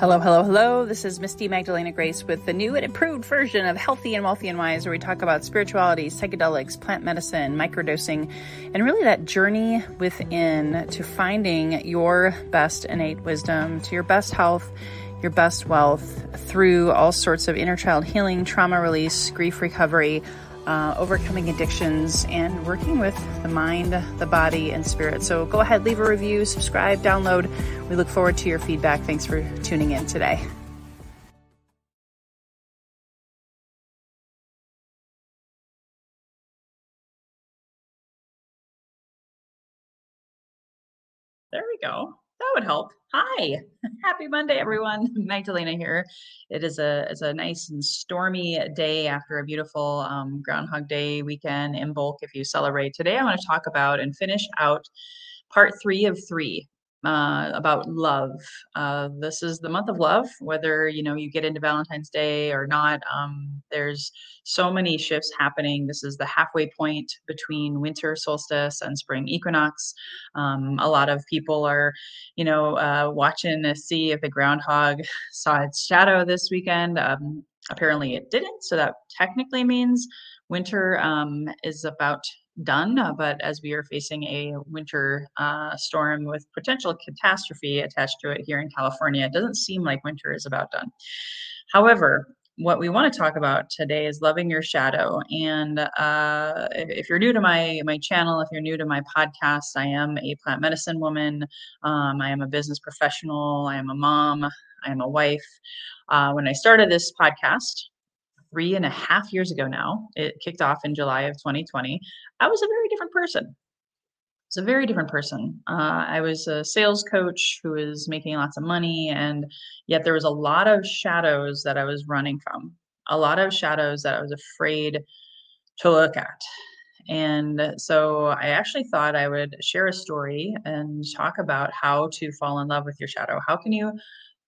Hello, hello, hello. This is Misty Magdalena Grace with the new and improved version of Healthy and Wealthy and Wise, where we talk about spirituality, psychedelics, plant medicine, microdosing, and really that journey within to finding your best innate wisdom, to your best health, your best wealth through all sorts of inner child healing, trauma release, grief recovery uh, overcoming addictions, and working with the mind, the body, and spirit. So go ahead, leave a review, subscribe, download. We look forward to your feedback. Thanks for tuning in today. There we go that would help. Hi, happy Monday, everyone. Magdalena here. It is a it's a nice and stormy day after a beautiful um, Groundhog Day weekend in bulk. If you celebrate today, I want to talk about and finish out part three of three uh, about love. Uh, this is the month of love, whether you know you get into Valentine's Day or not. Um, there's so many shifts happening. This is the halfway point between winter solstice and spring equinox. Um, a lot of people are, you know, uh, watching to see if the groundhog saw its shadow this weekend. Um, apparently, it didn't, so that technically means winter um, is about done, uh, but as we are facing a winter uh, storm with potential catastrophe attached to it here in California, it doesn't seem like winter is about done. However, what we want to talk about today is loving your shadow. And uh, if you're new to my my channel, if you're new to my podcast, I am a plant medicine woman. Um, I am a business professional. I am a mom. I am a wife. Uh, when I started this podcast, three and a half years ago now. It kicked off in July of 2020. I was a very different person. It's a very different person. Uh, I was a sales coach who was making lots of money, and yet there was a lot of shadows that I was running from, a lot of shadows that I was afraid to look at. And so I actually thought I would share a story and talk about how to fall in love with your shadow. How can you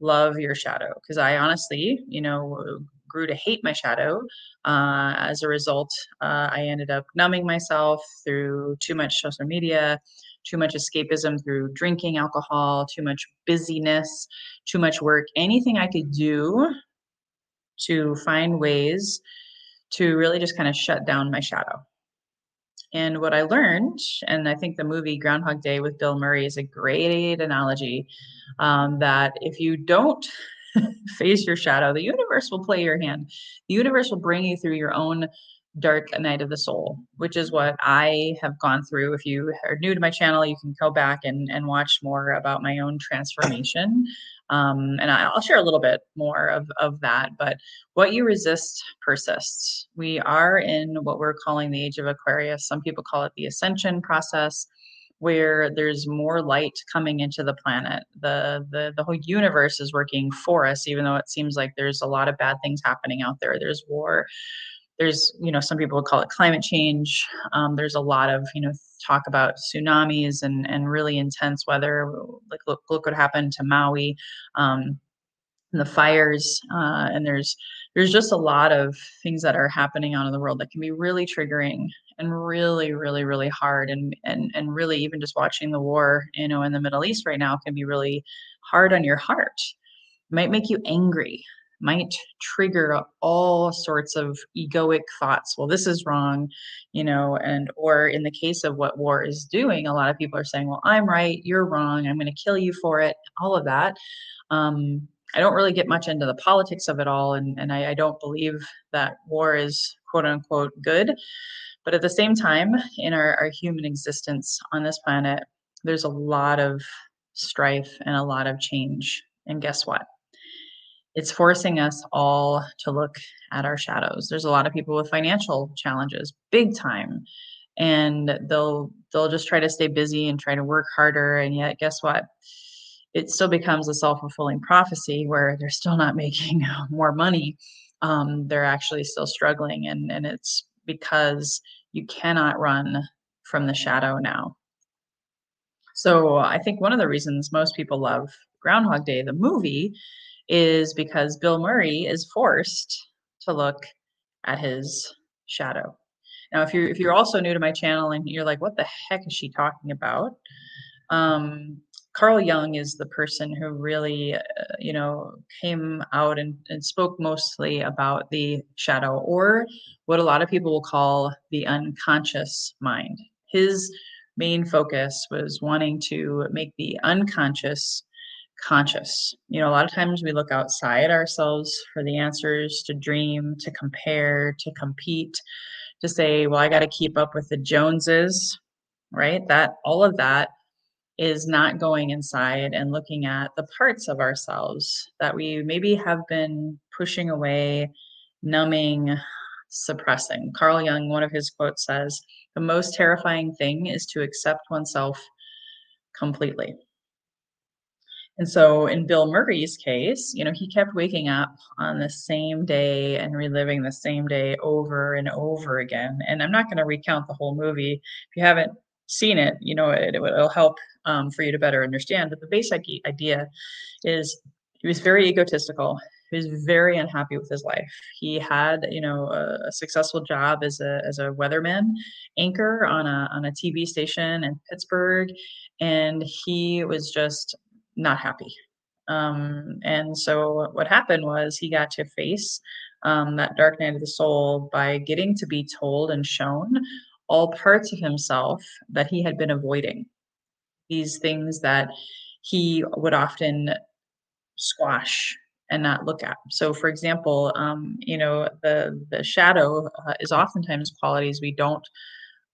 love your shadow? Because I honestly, you know, grew to hate my shadow. Uh, as a result, uh, I ended up numbing myself through too much social media, too much escapism through drinking alcohol, too much busyness, too much work, anything I could do to find ways to really just kind of shut down my shadow. And what I learned, and I think the movie Groundhog Day with Bill Murray is a great analogy, um, that if you don't face your shadow. The universe will play your hand. The universe will bring you through your own dark night of the soul, which is what I have gone through. If you are new to my channel, you can go back and, and watch more about my own transformation. Um, and I'll share a little bit more of, of that. But what you resist persists. We are in what we're calling the age of Aquarius. Some people call it the ascension process where there's more light coming into the planet. The, the the whole universe is working for us, even though it seems like there's a lot of bad things happening out there. There's war. There's you know some people would call it climate change. Um, there's a lot of you know talk about tsunamis and and really intense weather. Like look look what happened to Maui. Um, and the fires uh, and there's there's just a lot of things that are happening out in the world that can be really triggering and really really really hard and and and really even just watching the war you know in the middle east right now can be really hard on your heart. It might make you angry might trigger all sorts of egoic thoughts. Well this is wrong you know and or in the case of what war is doing a lot of people are saying well i'm right you're wrong i'm going to kill you for it all of that. Um, i don't really get much into the politics of it all and, and I, I don't believe that war is quote unquote good but at the same time, in our, our human existence on this planet, there's a lot of strife and a lot of change. And guess what? It's forcing us all to look at our shadows. There's a lot of people with financial challenges, big time. And they'll they'll just try to stay busy and try to work harder. And yet guess what? It still becomes a self-fulfilling prophecy where they're still not making more money. Um, they're actually still struggling and, and it's because you cannot run from the shadow now. So I think one of the reasons most people love Groundhog Day, the movie, is because Bill Murray is forced to look at his shadow. Now, if you're if you're also new to my channel and you're like, what the heck is she talking about? Um, Carl Jung is the person who really, uh, you know, came out and, and spoke mostly about the shadow, or what a lot of people will call the unconscious mind. His main focus was wanting to make the unconscious conscious. You know, a lot of times we look outside ourselves for the answers to dream, to compare, to compete, to say, well, I got to keep up with the Joneses, right? That all of that is not going inside and looking at the parts of ourselves that we maybe have been pushing away, numbing, suppressing. Carl Jung, one of his quotes says, The most terrifying thing is to accept oneself completely. And so in Bill Murray's case, you know, he kept waking up on the same day and reliving the same day over and over again. And I'm not going to recount the whole movie. If you haven't seen it, you know, it, will help um, for you to better understand. But the basic idea is he was very egotistical. He was very unhappy with his life. He had, you know, a, a, successful job as a as a weatherman anchor on a on a TV station in Pittsburgh, and he was just not happy. Um, and so what happened was he got to face um, that dark night of the soul by getting to be told and shown all parts of himself that he had been avoiding. These things that he would often squash and not look at. So, for example, um, you know, the the shadow uh, is oftentimes qualities we don't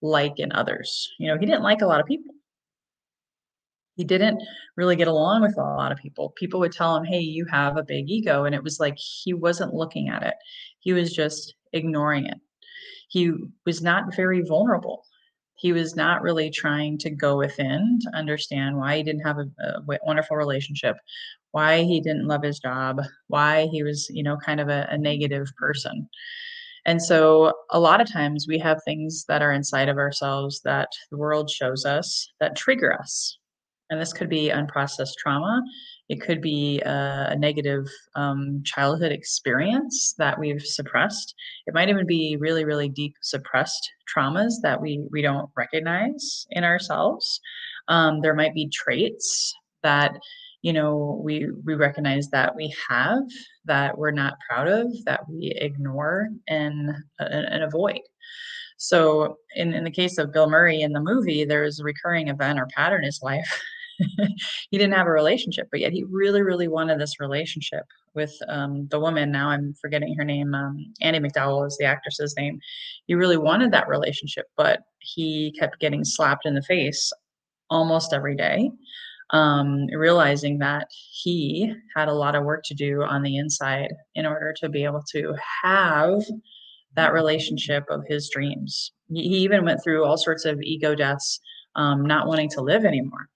like in others. You know, he didn't like a lot of people he didn't really get along with a lot of people. People would tell him, Hey, you have a big ego. And it was like he wasn't looking at it, he was just ignoring it. He was not very vulnerable. He was not really trying to go within to understand why he didn't have a, a wonderful relationship, why he didn't love his job, why he was, you know, kind of a, a negative person. And so a lot of times we have things that are inside of ourselves that the world shows us that trigger us and this could be unprocessed trauma. It could be a, a negative um, childhood experience that we've suppressed. It might even be really, really deep suppressed traumas that we we don't recognize in ourselves. Um, there might be traits that you know we we recognize that we have that we're not proud of that we ignore and and, and avoid so in, in the case of bill murray in the movie there's a recurring event or pattern in his life he didn't have a relationship, but yet he really, really wanted this relationship with um, the woman. Now I'm forgetting her name. Um, Andie MacDowell is the actress's name. He really wanted that relationship, but he kept getting slapped in the face almost every day, um, realizing that he had a lot of work to do on the inside in order to be able to have that relationship of his dreams. He, he even went through all sorts of ego deaths, um, not wanting to live anymore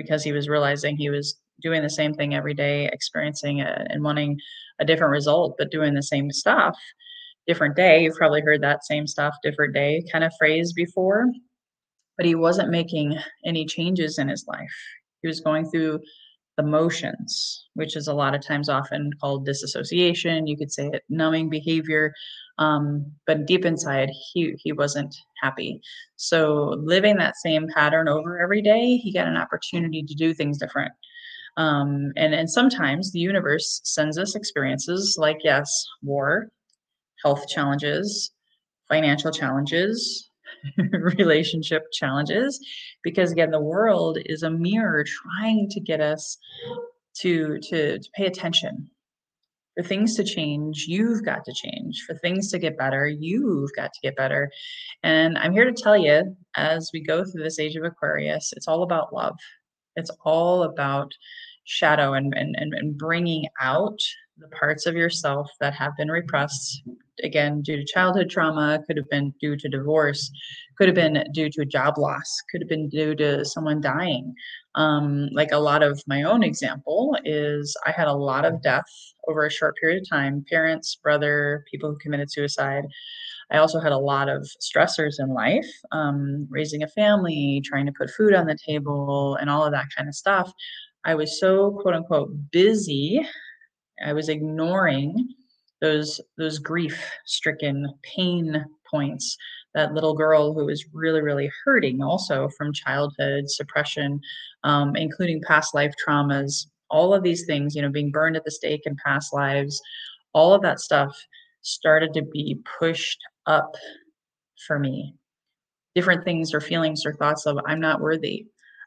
because he was realizing he was doing the same thing every day, experiencing it and wanting a different result, but doing the same stuff, different day. You've probably heard that same stuff, different day kind of phrase before, but he wasn't making any changes in his life. He was going through the motions, which is a lot of times often called disassociation. You could say it numbing behavior. Um, but deep inside, he he wasn't happy. So living that same pattern over every day, he got an opportunity to do things different. Um, and and sometimes the universe sends us experiences like yes, war, health challenges, financial challenges, relationship challenges because again the world is a mirror trying to get us to to, to pay attention for things to change, you've got to change. For things to get better, you've got to get better. And I'm here to tell you, as we go through this age of Aquarius, it's all about love. It's all about shadow and, and, and bringing out the parts of yourself that have been repressed again due to childhood trauma could have been due to divorce could have been due to a job loss could have been due to someone dying. Um, like a lot of my own example is i had a lot of death over a short period of time parents brother people who committed suicide. I also had a lot of stressors in life um, raising a family trying to put food on the table and all of that kind of stuff. I was so quote unquote busy I was ignoring those those grief stricken pain points that little girl who was really, really hurting also from childhood suppression, um, including past life traumas, all of these things, you know, being burned at the stake in past lives, all of that stuff started to be pushed up for me. Different things or feelings or thoughts of, I'm not worthy.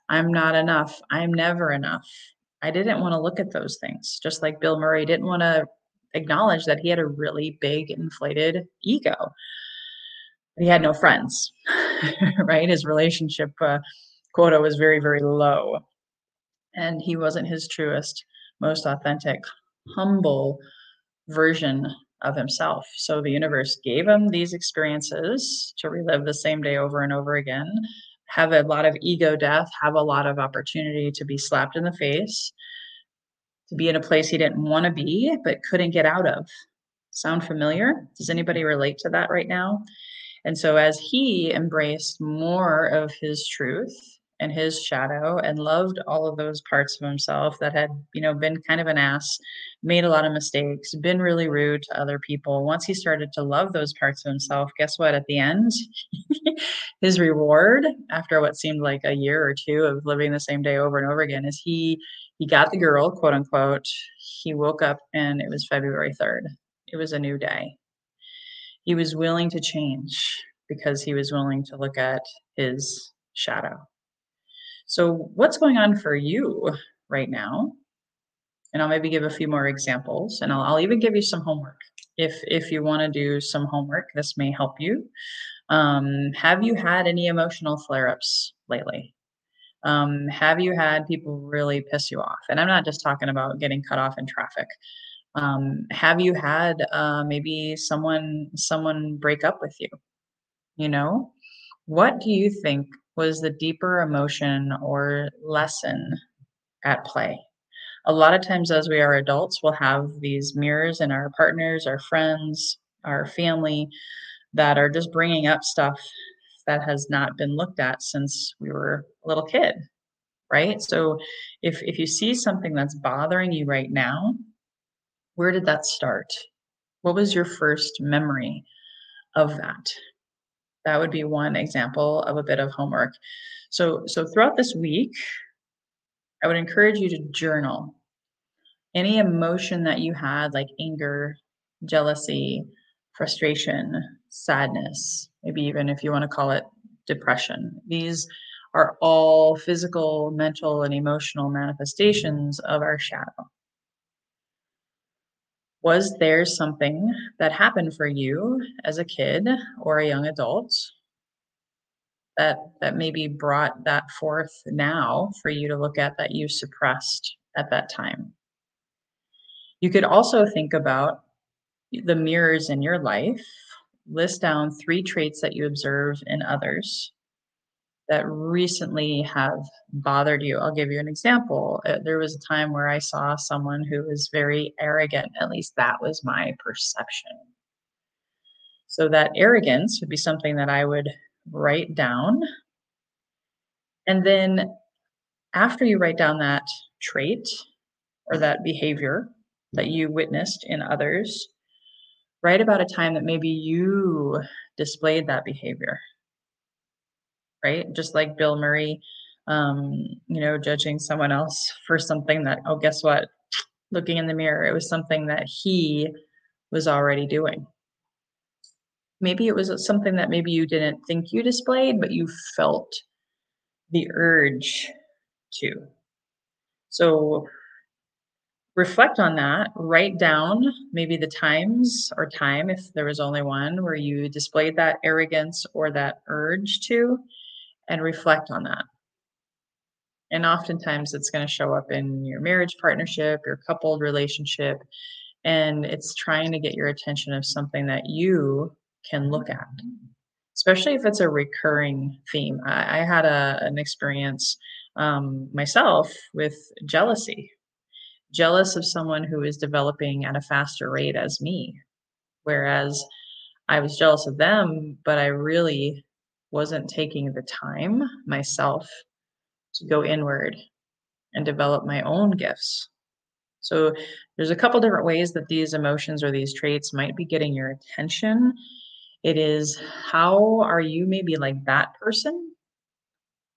I'm not enough. I'm never enough. I didn't want to look at those things, just like Bill Murray didn't want to acknowledge that he had a really big inflated ego. He had no friends, right? His relationship uh, quota was very, very low. And he wasn't his truest, most authentic, humble version of himself. So the universe gave him these experiences to relive the same day over and over again, have a lot of ego death, have a lot of opportunity to be slapped in the face, to be in a place he didn't want to be, but couldn't get out of. Sound familiar? Does anybody relate to that right now? And so, as he embraced more of his truth and his shadow and loved all of those parts of himself that had, you know, been kind of an ass, made a lot of mistakes, been really rude to other people. Once he started to love those parts of himself, guess what? At the end, his reward after what seemed like a year or two of living the same day over and over again is he he got the girl, quote unquote. He woke up and it was February 3rd. It was a new day. He was willing to change because he was willing to look at his shadow. So, what's going on for you right now? And I'll maybe give a few more examples, and I'll, I'll even give you some homework if if you want to do some homework. This may help you. Um, have you had any emotional flare-ups lately? Um, have you had people really piss you off? And I'm not just talking about getting cut off in traffic. Um, have you had uh, maybe someone someone break up with you? You know, what do you think was the deeper emotion or lesson at play. A lot of times, as we are adults, we'll have these mirrors in our partners, our friends, our family that are just bringing up stuff that has not been looked at since we were a little kid, right? So, if, if you see something that's bothering you right now, where did that start? What was your first memory of that? that would be one example of a bit of homework. So, so throughout this week, I would encourage you to journal any emotion that you had, like anger, jealousy, frustration, sadness, maybe even if you want to call it depression. These are all physical, mental, and emotional manifestations of our shadow was there something that happened for you as a kid or a young adult that that maybe brought that forth now for you to look at that you suppressed at that time you could also think about the mirrors in your life list down three traits that you observe in others that recently have bothered you. I'll give you an example. Uh, there was a time where I saw someone who was very arrogant, at least that was my perception. So, that arrogance would be something that I would write down. And then, after you write down that trait or that behavior that you witnessed in others, write about a time that maybe you displayed that behavior right? Just like Bill Murray, um, you know, judging someone else for something that, oh, guess what? Looking in the mirror, it was something that he was already doing. Maybe it was something that maybe you didn't think you displayed, but you felt the urge to. So reflect on that, write down maybe the times or time, if there was only one, where you displayed that arrogance or that urge to, and reflect on that. And oftentimes it's going to show up in your marriage partnership, your coupled relationship, and it's trying to get your attention of something that you can look at, especially if it's a recurring theme. I, I had a, an experience um, myself with jealousy, jealous of someone who is developing at a faster rate as me, whereas I was jealous of them, but I really wasn't taking the time myself to go inward and develop my own gifts. So there's a couple different ways that these emotions or these traits might be getting your attention. It is how are you maybe like that person?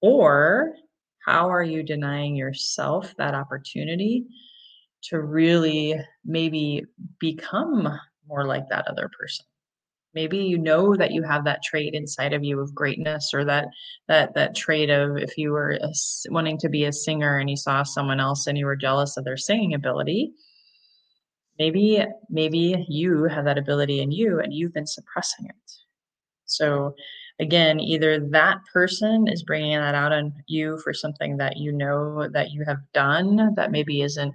Or how are you denying yourself that opportunity to really maybe become more like that other person? Maybe you know that you have that trait inside of you of greatness or that that that trait of if you were a wanting to be a singer and you saw someone else and you were jealous of their singing ability maybe maybe you have that ability in you and you've been suppressing it. So, again, either that person is bringing that out on you for something that you know that you have done that maybe isn't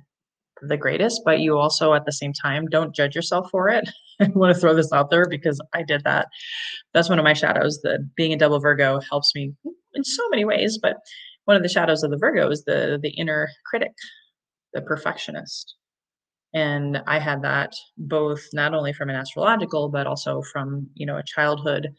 the greatest, but you also at the same time don't judge yourself for it. I wanna throw this out there because I did that. That's one of my shadows, the being a double Virgo helps me in so many ways, but one of the shadows of the Virgo is the the inner critic, the perfectionist. And I had that both not only from an astrological, but also from, you know, a childhood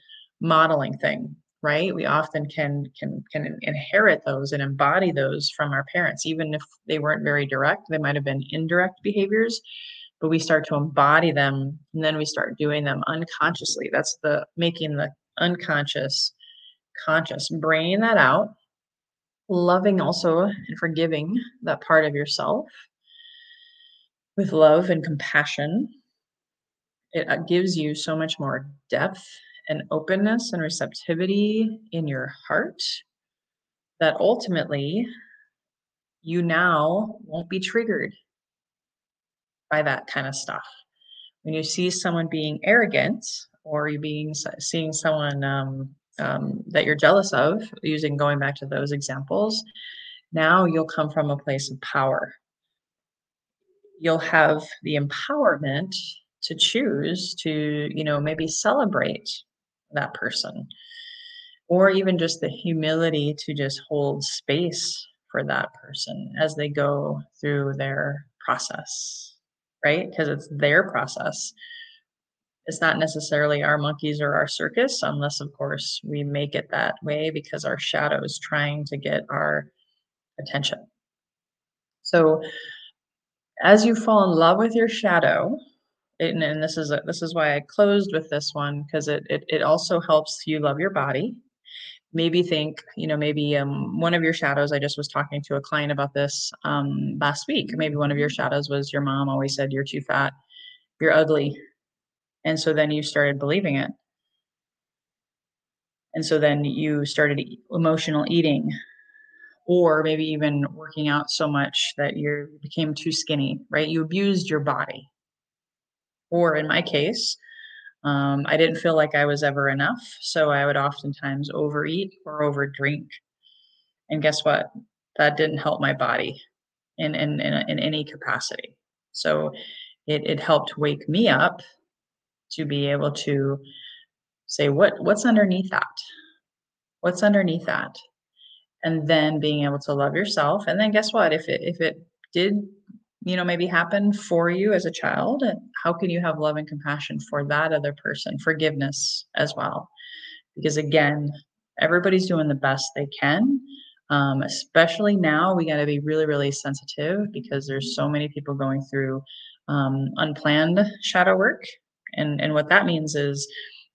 modeling thing, right? We often can can can inherit those and embody those from our parents, even if they weren't very direct, they might have been indirect behaviors, but we start to embody them and then we start doing them unconsciously. That's the making the unconscious conscious, bringing that out, loving also and forgiving that part of yourself with love and compassion, it uh, gives you so much more depth and openness and receptivity in your heart that ultimately you now won't be triggered by that kind of stuff. When you see someone being arrogant or you being seeing someone um, um, that you're jealous of, using going back to those examples, now you'll come from a place of power you'll have the empowerment to choose to, you know, maybe celebrate that person or even just the humility to just hold space for that person as they go through their process, right? Because it's their process. It's not necessarily our monkeys or our circus, unless, of course, we make it that way because our shadow is trying to get our attention. So, as you fall in love with your shadow, and, and this is a, this is why I closed with this one because it, it it also helps you love your body. Maybe think, you know, maybe um, one of your shadows. I just was talking to a client about this um, last week. Maybe one of your shadows was your mom always said you're too fat, you're ugly, and so then you started believing it. And so then you started emotional eating or maybe even working out so much that you became too skinny, right? You abused your body. Or in my case, um, I didn't feel like I was ever enough. So I would oftentimes overeat or overdrink. And guess what? That didn't help my body in, in, in, in any capacity. So it, it helped wake me up to be able to say, what, what's underneath that? What's underneath that? and then being able to love yourself and then guess what if it if it did you know maybe happen for you as a child how can you have love and compassion for that other person forgiveness as well because again everybody's doing the best they can um, especially now we got to be really really sensitive because there's so many people going through um, unplanned shadow work and and what that means is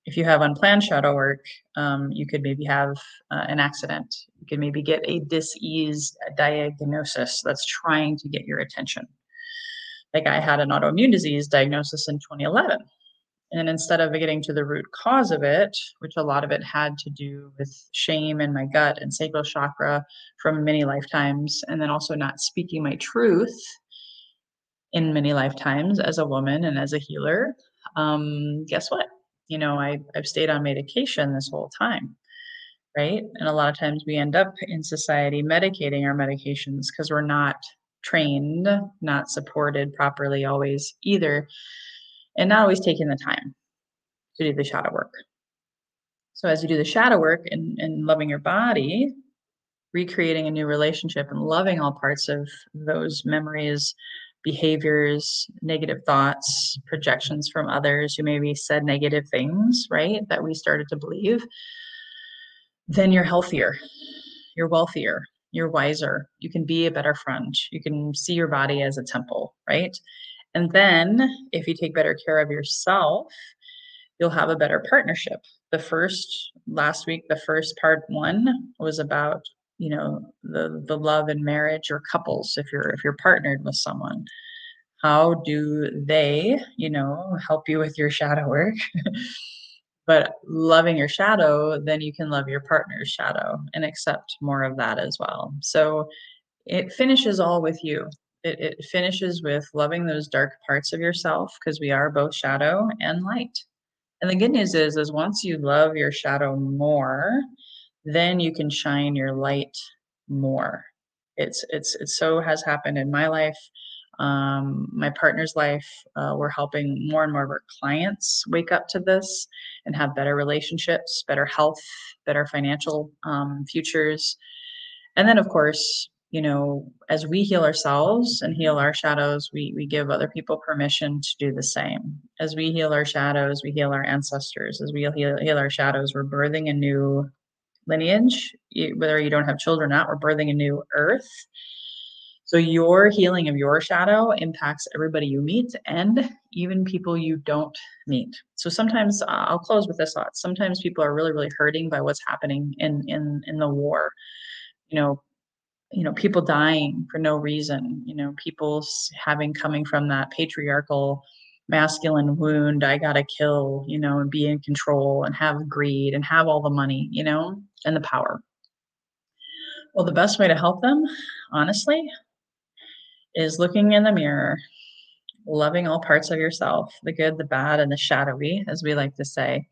if you have unplanned shadow work, um, you could maybe have uh, an accident. You could maybe get a disease diagnosis that's trying to get your attention. Like I had an autoimmune disease diagnosis in 2011. And instead of getting to the root cause of it, which a lot of it had to do with shame in my gut and sacral chakra from many lifetimes, and then also not speaking my truth in many lifetimes as a woman and as a healer, um, guess what? you know, I, I've stayed on medication this whole time, right? And a lot of times we end up in society medicating our medications because we're not trained, not supported properly always either, and not always taking the time to do the shadow work. So as you do the shadow work and, and loving your body, recreating a new relationship and loving all parts of those memories behaviors, negative thoughts, projections from others who maybe said negative things, right? That we started to believe, then you're healthier, you're wealthier, you're wiser, you can be a better friend, you can see your body as a temple, right? And then if you take better care of yourself, you'll have a better partnership. The first last week, the first part one was about you know the the love and marriage or couples if you're if you're partnered with someone how do they you know help you with your shadow work but loving your shadow then you can love your partner's shadow and accept more of that as well. So it finishes all with you. It, it finishes with loving those dark parts of yourself because we are both shadow and light. And the good news is is once you love your shadow more then you can shine your light more. It's it's it so has happened in my life um, my partner's life uh, we're helping more and more of our clients wake up to this and have better relationships better health better financial um, futures. And then of course you know as we heal ourselves and heal our shadows we we give other people permission to do the same. As we heal our shadows we heal our ancestors. As we heal, heal our shadows we're birthing a new lineage. Whether you don't have children or not we're birthing a new earth so your healing of your shadow impacts everybody you meet and even people you don't meet. So sometimes uh, I'll close with this thought. Sometimes people are really, really hurting by what's happening in in in the war. You know, you know, people dying for no reason. You know, people having coming from that patriarchal masculine wound i gotta kill you know and be in control and have greed and have all the money you know and the power well the best way to help them honestly is looking in the mirror, loving all parts of yourself, the good, the bad, and the shadowy, as we like to say.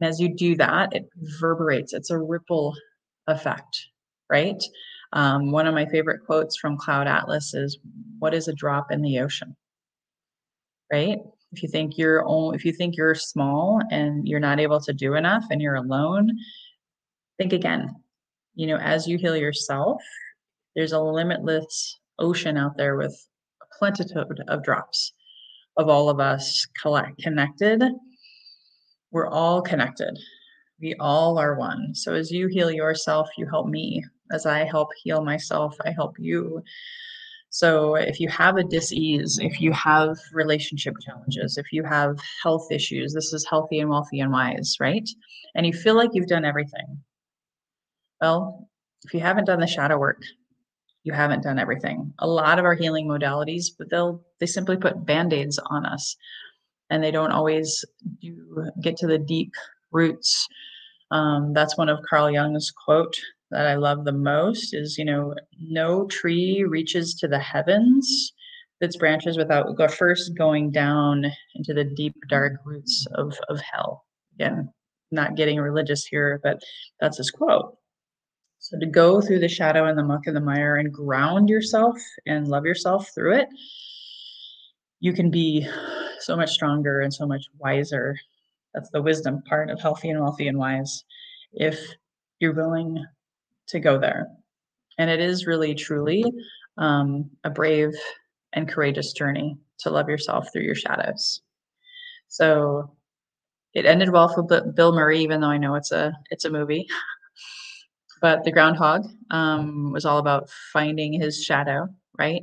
And as you do that, it reverberates, it's a ripple effect, right? Um, one of my favorite quotes from Cloud Atlas is, What is a drop in the ocean? Right? If you think you're only, if you think you're small and you're not able to do enough and you're alone, think again. You know, as you heal yourself, there's a limitless ocean out there with a plentitude of drops of all of us collect connected. We're all connected. We all are one. So as you heal yourself, you help me. As I help heal myself, I help you. So if you have a disease, if you have relationship challenges, if you have health issues, this is healthy and wealthy and wise, right? And you feel like you've done everything. Well, if you haven't done the shadow work, you haven't done everything. A lot of our healing modalities, but they'll they simply put band-aids on us and they don't always do get to the deep roots. Um, that's one of Carl Jung's quote that I love the most is, you know, no tree reaches to the heavens its branches without first going down into the deep dark roots of of hell. Again, not getting religious here, but that's his quote. So to go through the shadow and the muck and the mire and ground yourself and love yourself through it, you can be so much stronger and so much wiser. That's the wisdom part of healthy and wealthy and wise. If you're willing to go there. And it is really, truly um, a brave and courageous journey to love yourself through your shadows. So it ended well for Bill Murray, even though I know it's a it's a movie. but the groundhog um, was all about finding his shadow, right?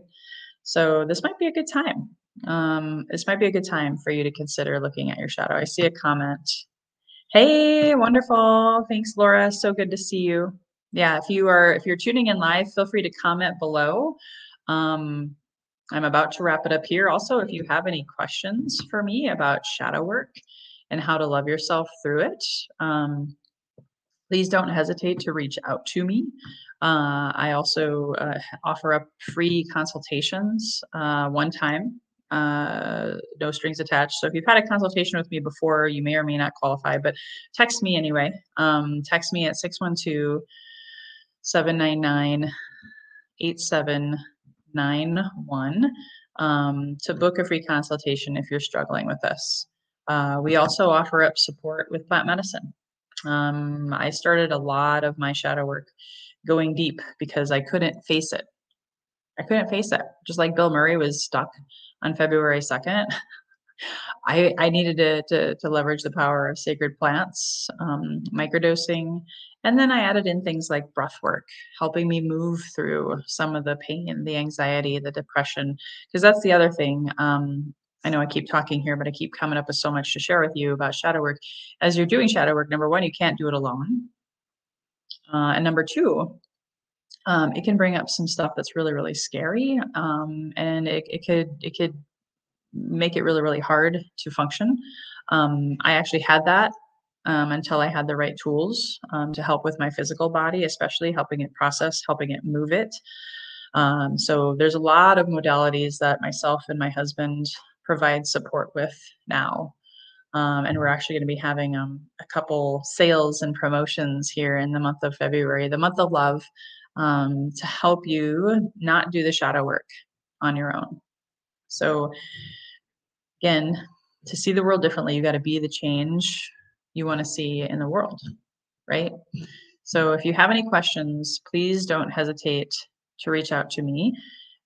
So this might be a good time. Um, this might be a good time for you to consider looking at your shadow. I see a comment. Hey, wonderful. Thanks, Laura. So good to see you. Yeah, if you are if you're tuning in live, feel free to comment below. Um, I'm about to wrap it up here. Also, if you have any questions for me about shadow work and how to love yourself through it, um, please don't hesitate to reach out to me. Uh, I also uh, offer up free consultations uh, one time, uh, no strings attached. So if you've had a consultation with me before, you may or may not qualify, but text me anyway. Um, text me at 612 799 8791 um, to book a free consultation if you're struggling with this. Uh, we also offer up support with plant medicine. Um, I started a lot of my shadow work going deep because I couldn't face it. I couldn't face it. Just like Bill Murray was stuck on February 2nd. I, I needed to, to, to, leverage the power of sacred plants, um, microdosing, and then I added in things like breath work, helping me move through some of the pain, the anxiety, the depression. Because that's the other thing. Um, I know I keep talking here, but I keep coming up with so much to share with you about shadow work. As you're doing shadow work, number one, you can't do it alone. Uh, and number two, um, it can bring up some stuff that's really, really scary. Um, and it, it could, it could make it really, really hard to function. Um, I actually had that um, until I had the right tools um, to help with my physical body, especially helping it process, helping it move it. Um, so there's a lot of modalities that myself and my husband provide support with now. Um, and we're actually going to be having um, a couple sales and promotions here in the month of February, the month of love, um, to help you not do the shadow work on your own. So, again, to see the world differently, you got to be the change you want to see in the world, right? So, if you have any questions, please don't hesitate to reach out to me.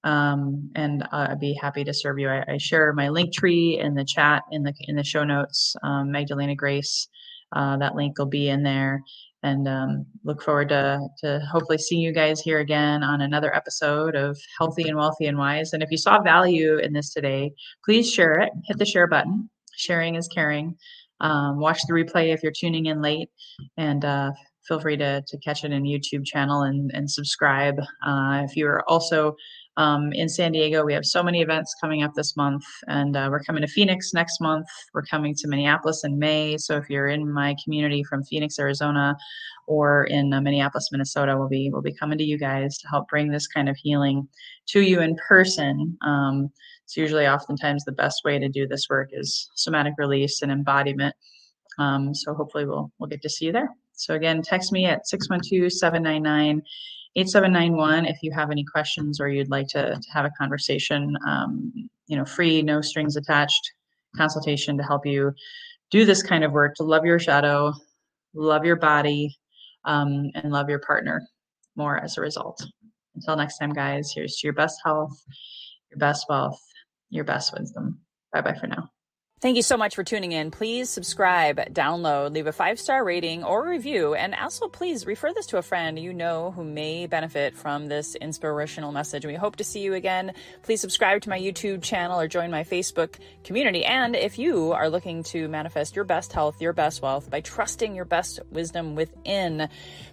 Um, and I'd be happy to serve you. I, I, share my link tree in the chat in the in the show notes. Um, Magdalena Grace, uh, that link will be in there. And um, look forward to to hopefully seeing you guys here again on another episode of Healthy and Wealthy and Wise. And if you saw value in this today, please share it. Hit the share button. Sharing is caring. Um, watch the replay if you're tuning in late, and uh, feel free to, to catch it in YouTube channel and, and subscribe. Uh, if you're also um, in San Diego, we have so many events coming up this month, and uh, we're coming to Phoenix next month. We're coming to Minneapolis in May. So if you're in my community from Phoenix, Arizona, or in uh, Minneapolis, Minnesota, we'll be we'll be coming to you guys to help bring this kind of healing to you in person. Um, it's usually oftentimes the best way to do this work is somatic release and embodiment. Um, so hopefully we'll we'll get to see you there. So again, text me at 612-799-8791 if you have any questions or you'd like to, to have a conversation. Um, you know, free, no strings attached consultation to help you do this kind of work to love your shadow, love your body, um, and love your partner more as a result. Until next time, guys, here's to your best health, your best wealth, your best wisdom. Bye bye for now. Thank you so much for tuning in. Please subscribe, download, leave a five star rating or review, and also please refer this to a friend you know who may benefit from this inspirational message. We hope to see you again. Please subscribe to my YouTube channel or join my Facebook community. And if you are looking to manifest your best health, your best wealth by trusting your best wisdom within,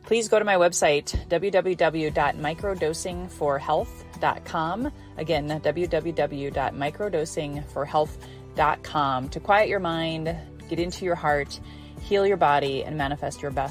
please go to my website, www.microdosingforhealth.com. Again, www.microdosingforhealth.com to quiet your mind, get into your heart, heal your body, and manifest your best